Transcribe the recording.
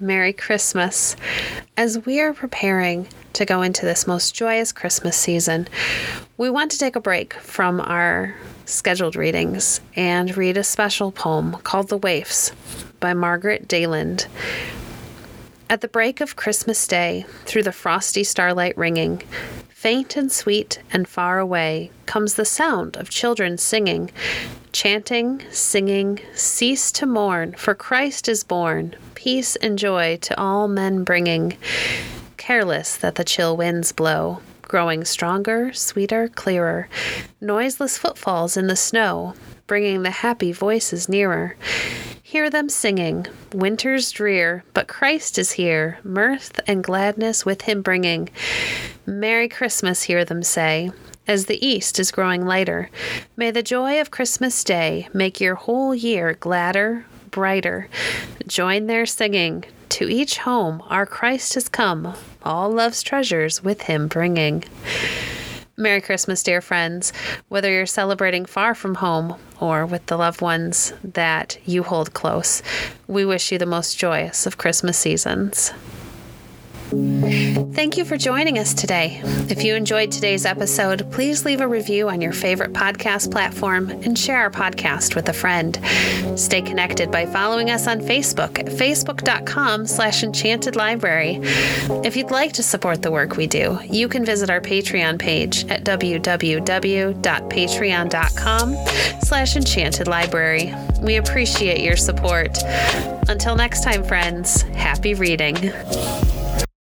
Merry Christmas. As we are preparing to go into this most joyous Christmas season, we want to take a break from our scheduled readings and read a special poem called The Waifs by Margaret Deland. At the break of Christmas Day, through the frosty starlight ringing, faint and sweet and far away comes the sound of children singing, chanting, singing, cease to mourn, for Christ is born, peace and joy to all men bringing, careless that the chill winds blow, growing stronger, sweeter, clearer, noiseless footfalls in the snow, bringing the happy voices nearer. Hear them singing, winter's drear, but Christ is here, mirth and gladness with him bringing. Merry Christmas, hear them say, as the east is growing lighter. May the joy of Christmas Day make your whole year gladder, brighter. Join their singing. To each home our Christ has come, all love's treasures with him bringing. Merry Christmas, dear friends. Whether you're celebrating far from home or with the loved ones that you hold close, we wish you the most joyous of Christmas seasons. Thank you for joining us today. If you enjoyed today's episode, please leave a review on your favorite podcast platform and share our podcast with a friend. Stay connected by following us on Facebook at facebook.com slash enchanted library. If you'd like to support the work we do, you can visit our Patreon page at www.patreon.com slash enchanted library. We appreciate your support. Until next time, friends, happy reading.